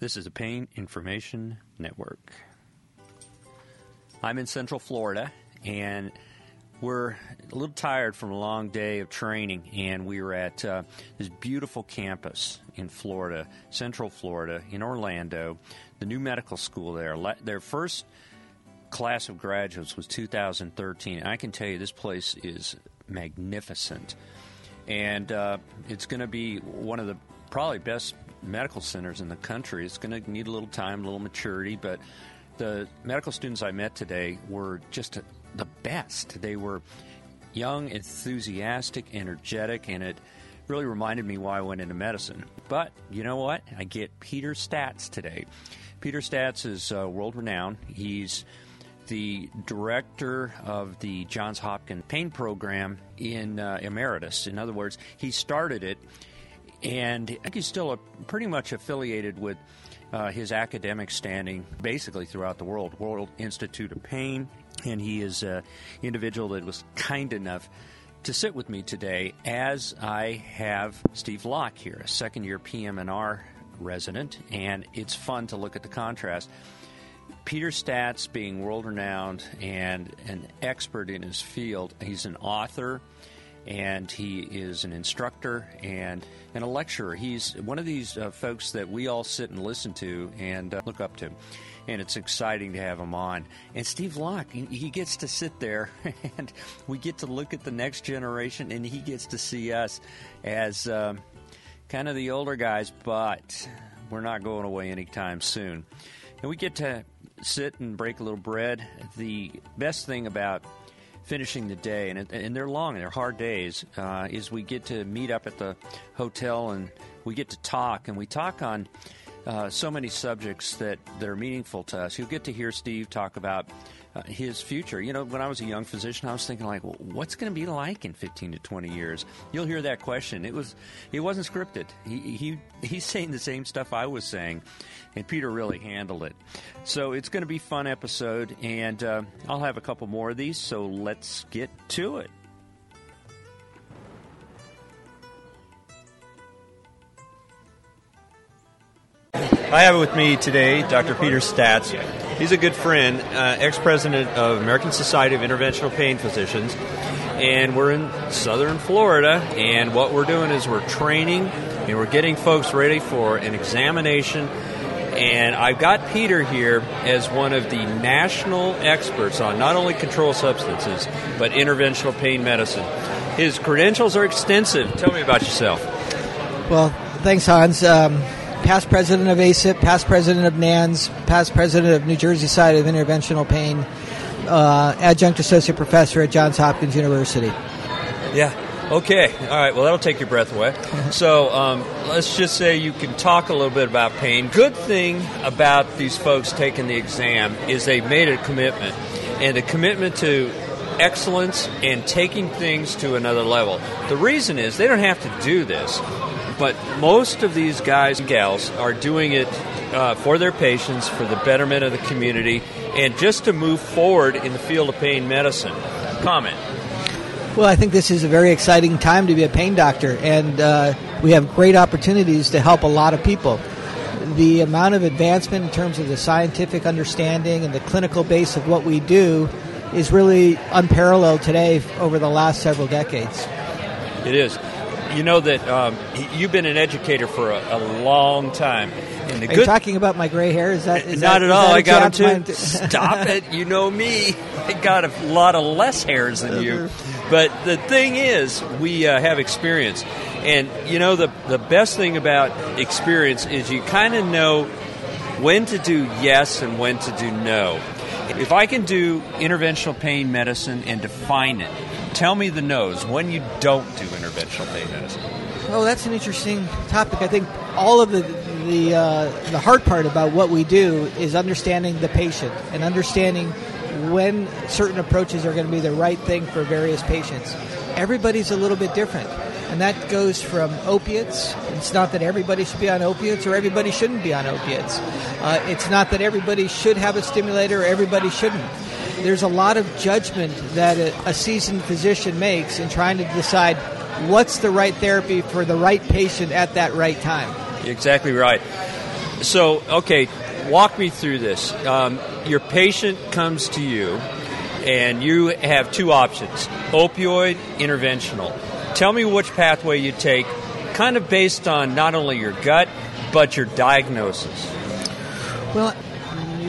This is a Pain Information Network. I'm in Central Florida, and we're a little tired from a long day of training, and we were at uh, this beautiful campus in Florida, Central Florida, in Orlando, the new medical school there. Their first class of graduates was 2013. I can tell you, this place is magnificent, and uh, it's going to be one of the probably best medical centers in the country. It's going to need a little time, a little maturity, but the medical students I met today were just the best. They were young, enthusiastic, energetic, and it really reminded me why I went into medicine. But you know what? I get Peter Staats today. Peter Staats is uh, world renowned. He's the director of the Johns Hopkins Pain Program in uh, Emeritus. In other words, he started it, and I think he's still a, pretty much affiliated with uh, his academic standing basically throughout the world. World Institute of Pain, and he is an individual that was kind enough to sit with me today as I have Steve Locke here, a second year PM&R resident, and it's fun to look at the contrast. Peter Staats, being world renowned and an expert in his field, he's an author and he is an instructor and, and a lecturer. He's one of these uh, folks that we all sit and listen to and uh, look up to. And it's exciting to have him on. And Steve Locke, he, gets to sit there and we get to look at the next generation and he gets to see us as um, kind of the older guys, but we're not going away anytime soon. And we get to sit and break a little bread. The best thing about finishing the day, and, and they're long and they're hard days, uh, is we get to meet up at the hotel and we get to talk, and we talk on uh, so many subjects that, that are meaningful to us. You'll get to hear Steve talk about uh, his future. You know, when I was a young physician, I was thinking like, well, what's going to be like in 15 to 20 years? You'll hear that question. It was, it wasn't scripted. He, he he's saying the same stuff I was saying, and Peter really handled it. So it's going to be fun episode, and uh, I'll have a couple more of these. So let's get to it. I have with me today Dr. Peter Staats. He's a good friend, uh, ex president of American Society of Interventional Pain Physicians. And we're in southern Florida, and what we're doing is we're training and we're getting folks ready for an examination. And I've got Peter here as one of the national experts on not only controlled substances, but interventional pain medicine. His credentials are extensive. Tell me about yourself. Well, thanks, Hans. Um, past president of ASIP, past president of NANS, past president of New Jersey Society of Interventional Pain, uh, adjunct associate professor at Johns Hopkins University. Yeah. Okay. All right. Well, that'll take your breath away. so um, let's just say you can talk a little bit about pain. Good thing about these folks taking the exam is they've made a commitment, and a commitment to excellence and taking things to another level. The reason is they don't have to do this but most of these guys and gals are doing it uh, for their patients, for the betterment of the community, and just to move forward in the field of pain medicine. Comment. Well, I think this is a very exciting time to be a pain doctor, and uh, we have great opportunities to help a lot of people. The amount of advancement in terms of the scientific understanding and the clinical base of what we do is really unparalleled today over the last several decades. It is you know that um, you've been an educator for a, a long time. And the Are good, you talking about my gray hair? Is that is not that, at all? I got them too. Stop it! You know me. I got a lot of less hairs than you. But the thing is, we uh, have experience, and you know the the best thing about experience is you kind of know when to do yes and when to do no. If I can do interventional pain medicine and define it, tell me the no's when you don't do interventional pain medicine. Oh, that's an interesting topic. I think all of the the uh, the hard part about what we do is understanding the patient and understanding when certain approaches are going to be the right thing for various patients. Everybody's a little bit different, and that goes from opiates. It's not that everybody should be on opiates or everybody shouldn't be on opiates. Uh, it's not that everybody should have a stimulator or everybody shouldn't there's a lot of judgment that a, a seasoned physician makes in trying to decide what's the right therapy for the right patient at that right time. Exactly right. So, okay, walk me through this. Um, your patient comes to you, and you have two options opioid, interventional. Tell me which pathway you take, kind of based on not only your gut, but your diagnosis. Well,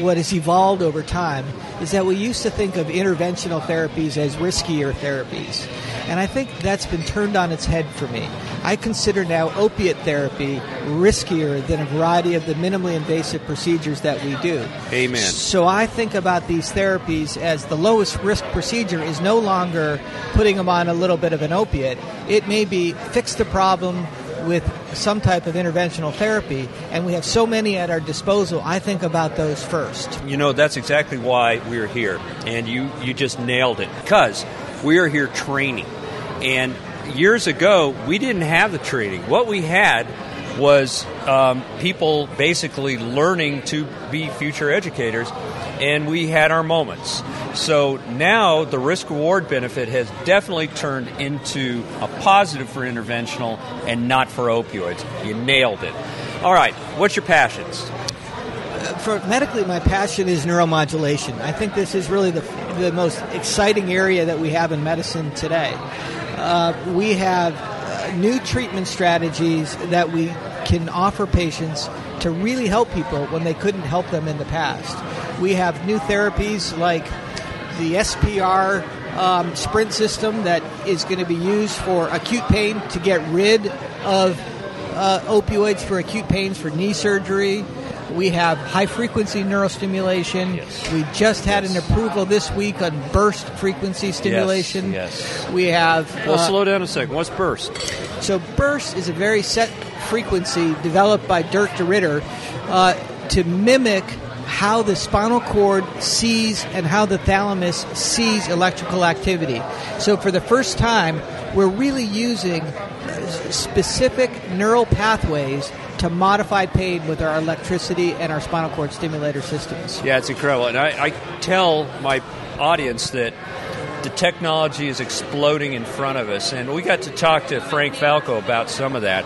what has evolved over time is that we used to think of interventional therapies as riskier therapies. And I think that's been turned on its head for me. I consider now opiate therapy riskier than a variety of the minimally invasive procedures that we do. Amen. So I think about these therapies as the lowest risk procedure is no longer putting them on a little bit of an opiate. It may be fix the problem with some type of interventional therapy, and we have so many at our disposal, I think about those first. You know, that's exactly why we're here, and you, you just nailed it. Because we are here training. And years ago, we didn't have the training. What we had was um, people basically learning to be future educators, and we had our moments. So now the risk reward benefit has definitely turned into a positive for interventional and not for opioids. You nailed it. All right, what's your passions? For medically, my passion is neuromodulation. I think this is really the, the most exciting area that we have in medicine today. Uh, we have uh, new treatment strategies that we can offer patients to really help people when they couldn't help them in the past. We have new therapies like the SPR um, sprint system that is going to be used for acute pain to get rid of uh, opioids for acute pains for knee surgery. We have high frequency neurostimulation. Yes. We just had Yes. an approval this week on burst frequency stimulation. yes. yes. We have Well, uh, slow down a second. What's burst? so burst is a very set frequency developed by Dirk De Ridder uh, to mimic how the spinal cord sees and how the thalamus sees electrical activity. So for the first time, we're really using specific neural pathways to modify pain with our electricity and our spinal cord stimulator systems. Yeah, it's incredible. And I, I tell my audience that the technology is exploding in front of us. And we got to talk to Frank Falco about some of that.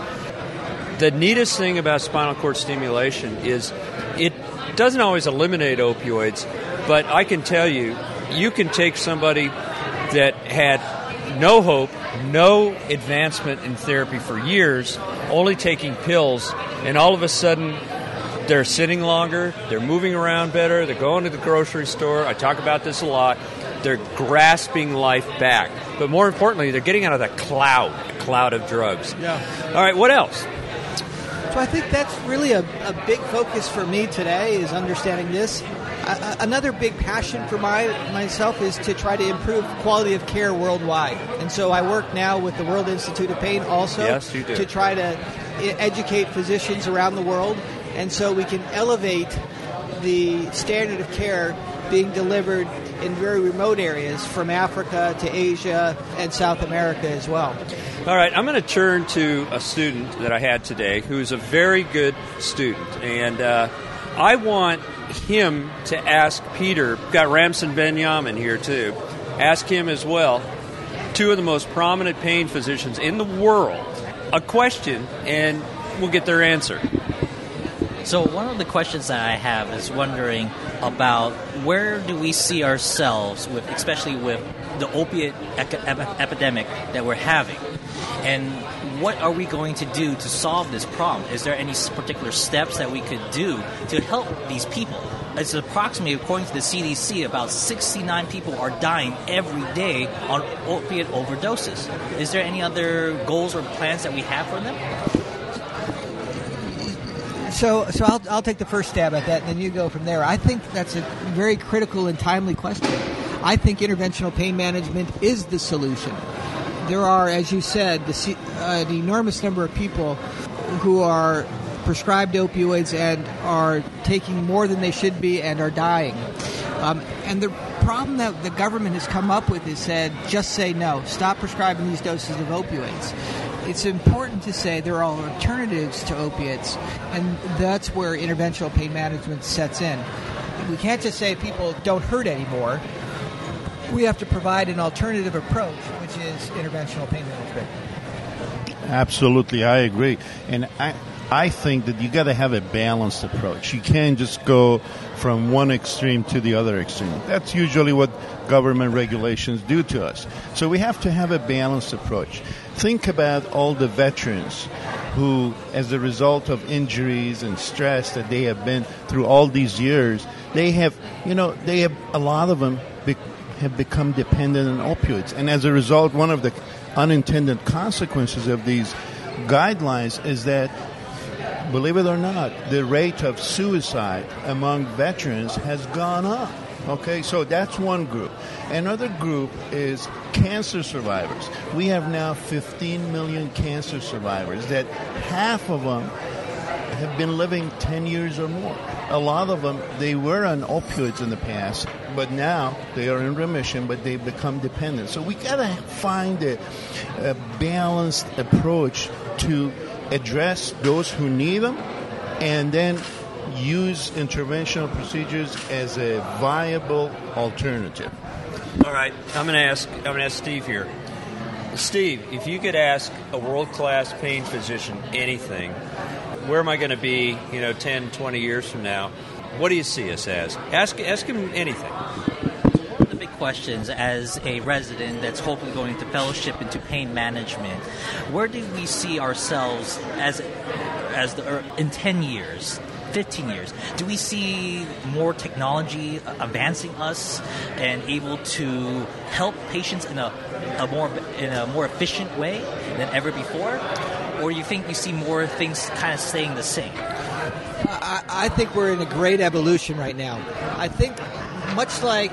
The neatest thing about spinal cord stimulation is it doesn't always eliminate opioids, but I can tell you, you can take somebody that had no hope, no advancement in therapy for years, only taking pills, and all of a sudden they're sitting longer, they're moving around better, they're going to the grocery store. I talk about this a lot. They're grasping life back. But more importantly, they're getting out of that cloud, cloud of drugs. Yeah. All right, what else? So I think that's really a, a big focus for me today is understanding this. A- another big passion for my myself is to try to improve quality of care worldwide. And so I work now with the World Institute of Pain also Yes, to try to educate physicians around the world and so we can elevate the standard of care being delivered in very remote areas from Africa to Asia and South America as well. All right, I'm going to turn to a student that I had today who's a very good student. And uh, I want him to ask Peter, got Ramsin Benyamin here too, ask him as well, two of the most prominent pain physicians in the world, a question, and we'll get their answer. So one of the questions that I have is wondering about where do we see ourselves with, especially with the opiate epidemic that we're having, and what are we going to do to solve this problem? Is there any particular steps that we could do to help these people? It's approximately, according to the CDC, about 69 people are dying every day on opiate overdoses. Is there any other goals or plans that we have for them? So, so I'll, I'll take the first stab at that, and then you go from there. I think that's a very critical and timely question. I think interventional pain management is the solution. There are, as you said, the, uh, an enormous number of people who are prescribed opioids and are taking more than they should be and are dying. Um, and the problem that the government has come up with is said, just say no, stop prescribing these doses of opioids. It's important to say there are alternatives to opiates, and that's where interventional pain management sets in. We can't just say people don't hurt anymore. We have to provide an alternative approach, which is interventional pain management. Absolutely, I agree. And I, I think that you got to have a balanced approach. You can't just go from one extreme to the other extreme. That's usually what government regulations do to us. So we have to have a balanced approach. Think about all the veterans who, as a result of injuries and stress that they have been through all these years, they have, you know, they have a lot of them have become dependent on opioids, and as a result, one of the unintended consequences of these guidelines is that believe it or not, the rate of suicide among veterans has gone up. Okay, so that's one group. Another group is cancer survivors. We have now 15 million cancer survivors that half of them have been living 10 years or more. A lot of them, they were on opioids in the past, but now they are in remission, but they've become dependent. So we got to find a, a balanced approach to address those who need them and then use interventional procedures as a viable alternative. All right, I'm going to ask. I'm going to ask Steve here. Steve, if you could ask a world-class pain physician anything, where am I going to be? You know, 10, 20 years from now. What do you see us as? Ask ask him anything One of the big questions as a resident that's hopefully going to fellowship into pain management. Where do we see ourselves as as the, in 10 years? 15 years? Do we see more technology advancing us and able to help patients in a, a more in a more efficient way than ever before? Or you think you see more things kind of staying the same? I, I think we're in a great evolution right now. I think much like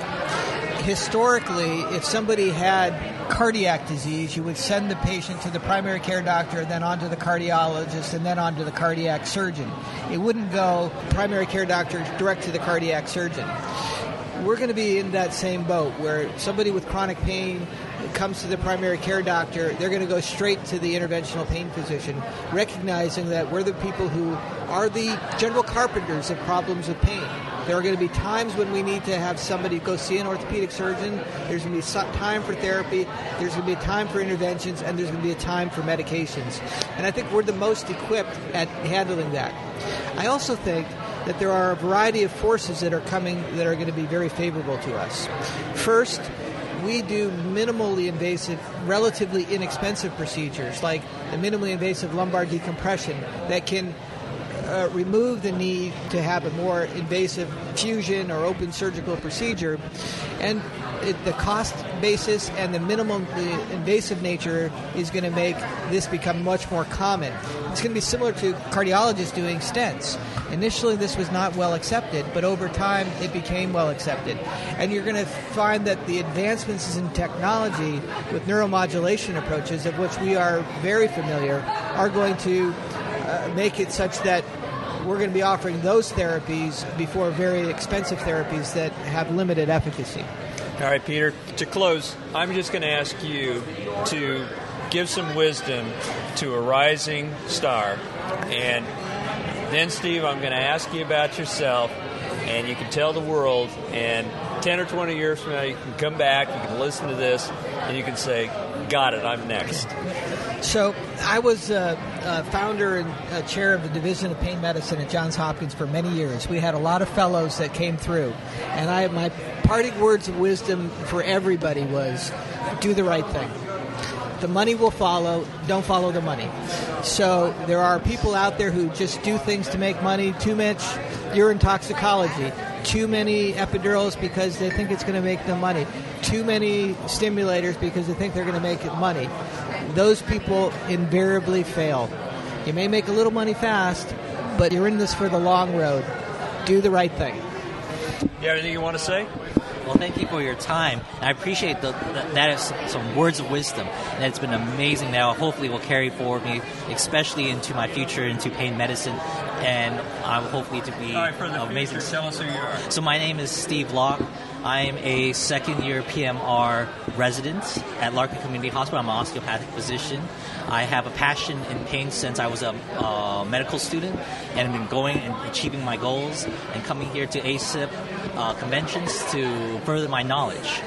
historically, if somebody had cardiac disease, you would send the patient to the primary care doctor, then on to the cardiologist, and then on to the cardiac surgeon. It wouldn't go primary care doctor direct to the cardiac surgeon. We're going to be in that same boat where somebody with chronic pain comes to the primary care doctor, they're going to go straight to the interventional pain physician, recognizing that we're the people who are the general carpenters of problems with pain. There are going to be times when we need to have somebody go see an orthopedic surgeon. There's going to be time for therapy. There's going to be a time for interventions, and there's going to be a time for medications. And I think we're the most equipped at handling that. I also think that there are a variety of forces that are coming that are going to be very favorable to us. First, we do minimally invasive, relatively inexpensive procedures like the minimally invasive lumbar decompression that can uh, remove the need to have a more invasive fusion or open surgical procedure. And it, the cost basis and the minimum the invasive nature is going to make this become much more common. It's going to be similar to cardiologists doing stents. Initially, this was not well accepted, but over time, it became well accepted. And you're going to find that the advancements in technology with neuromodulation approaches, of which we are very familiar, are going to uh, make it such that we're going to be offering those therapies before very expensive therapies that have limited efficacy. All right, Peter, to close, I'm just going to ask you to give some wisdom to a rising star. And then, Steve, I'm going to ask you about yourself, and you can tell the world. And 10 or 20 years from now, you can come back, you can listen to this, and you can say, Got it, I'm next. So I was uh, uh, founder and uh, chair of the Division of Pain Medicine at Johns Hopkins for many years. We had a lot of fellows that came through, and I my parting words of wisdom for everybody was, do the right thing. The money will follow. Don't follow the money. So there are people out there who just do things to make money. Too much urine toxicology too many epidurals because they think it's going to make them money, too many stimulators because they think they're going to make it money. Those people invariably fail. You may make a little money fast, but you're in this for the long road. Do the right thing. You have anything you want to say? Well, thank you for your time. I appreciate the, the, that is some words of wisdom. And it's been amazing now. Hopefully, will carry forward me, especially into my future into pain medicine, and I'm hopefully to be All right, for the amazing. Future, tell us who you are. So my name is Steve Locke. I'm a second year PMR resident at Larkin Community Hospital. I'm an osteopathic physician. I have a passion in pain since I was a uh, medical student and have been going and achieving my goals and coming here to ACIP uh, conventions to further my knowledge.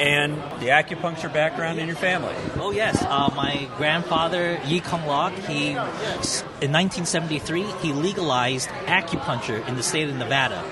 And the acupuncture background in your family. Oh yes, uh, my grandfather Yi Kung Lok. He in 1973 he legalized acupuncture in the state of Nevada,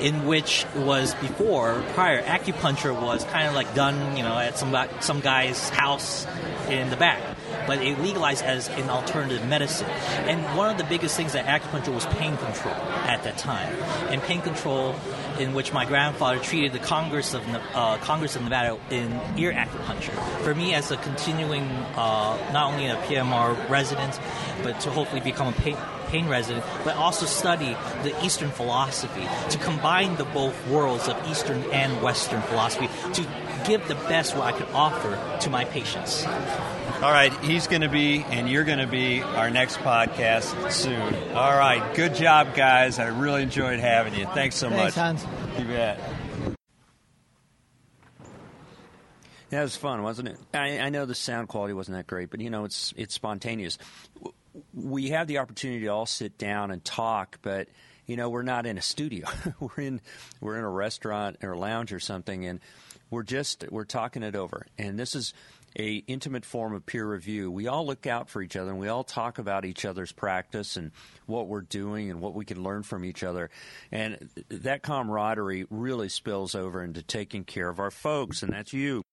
in which was before prior acupuncture was kind of like done you know at some some guy's house in the back but it legalized as an alternative medicine. And one of the biggest things that acupuncture was pain control at that time. And pain control, in which my grandfather treated the Congress of uh, Congress of Nevada in ear acupuncture. For me, as a continuing, uh, not only a PMR resident, but to hopefully become a pain, pain resident, but also study the Eastern philosophy to combine the both worlds of Eastern and Western philosophy to give the best what I could offer to my patients. All right, he's going to be, and you're going to be our next podcast soon. All right, good job, guys. I really enjoyed having you. Thanks so Thanks, much. Hans. You bet. That was fun, wasn't it? I, I, know the sound quality wasn't that great, but you know it's it's spontaneous. We have the opportunity to all sit down and talk, but you know we're not in a studio. we're in we're in a restaurant or a lounge or something, and we're just we're talking it over. And this is a intimate form of peer review. We all look out for each other and we all talk about each other's practice and what we're doing and what we can learn from each other. And that camaraderie really spills over into taking care of our folks, and that's you.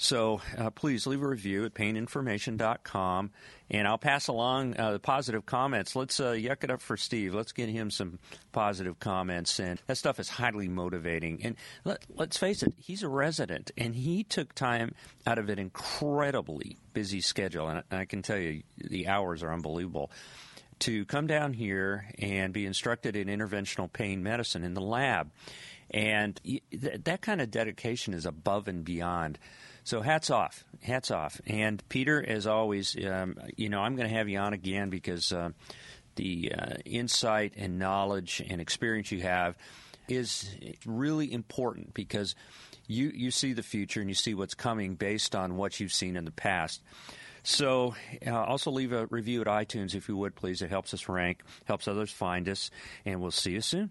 So uh, please leave a review at paininformation.com, and I'll pass along uh, the positive comments. Let's uh, yuck it up for Steve. Let's get him some positive comments, and that stuff is highly motivating. And let, let's face it, he's a resident, and he took time out of an incredibly busy schedule, and I can tell you the hours are unbelievable to come down here and be instructed in interventional pain medicine in the lab. And that kind of dedication is above and beyond so hats off, hats off. And Peter, as always, um, you know I'm going to have you on again because uh, the uh, insight and knowledge and experience you have is really important because you you see the future and you see what's coming based on what you've seen in the past. So, uh, also leave a review at iTunes if you would, please. It helps us rank, helps others find us, and we'll see you soon.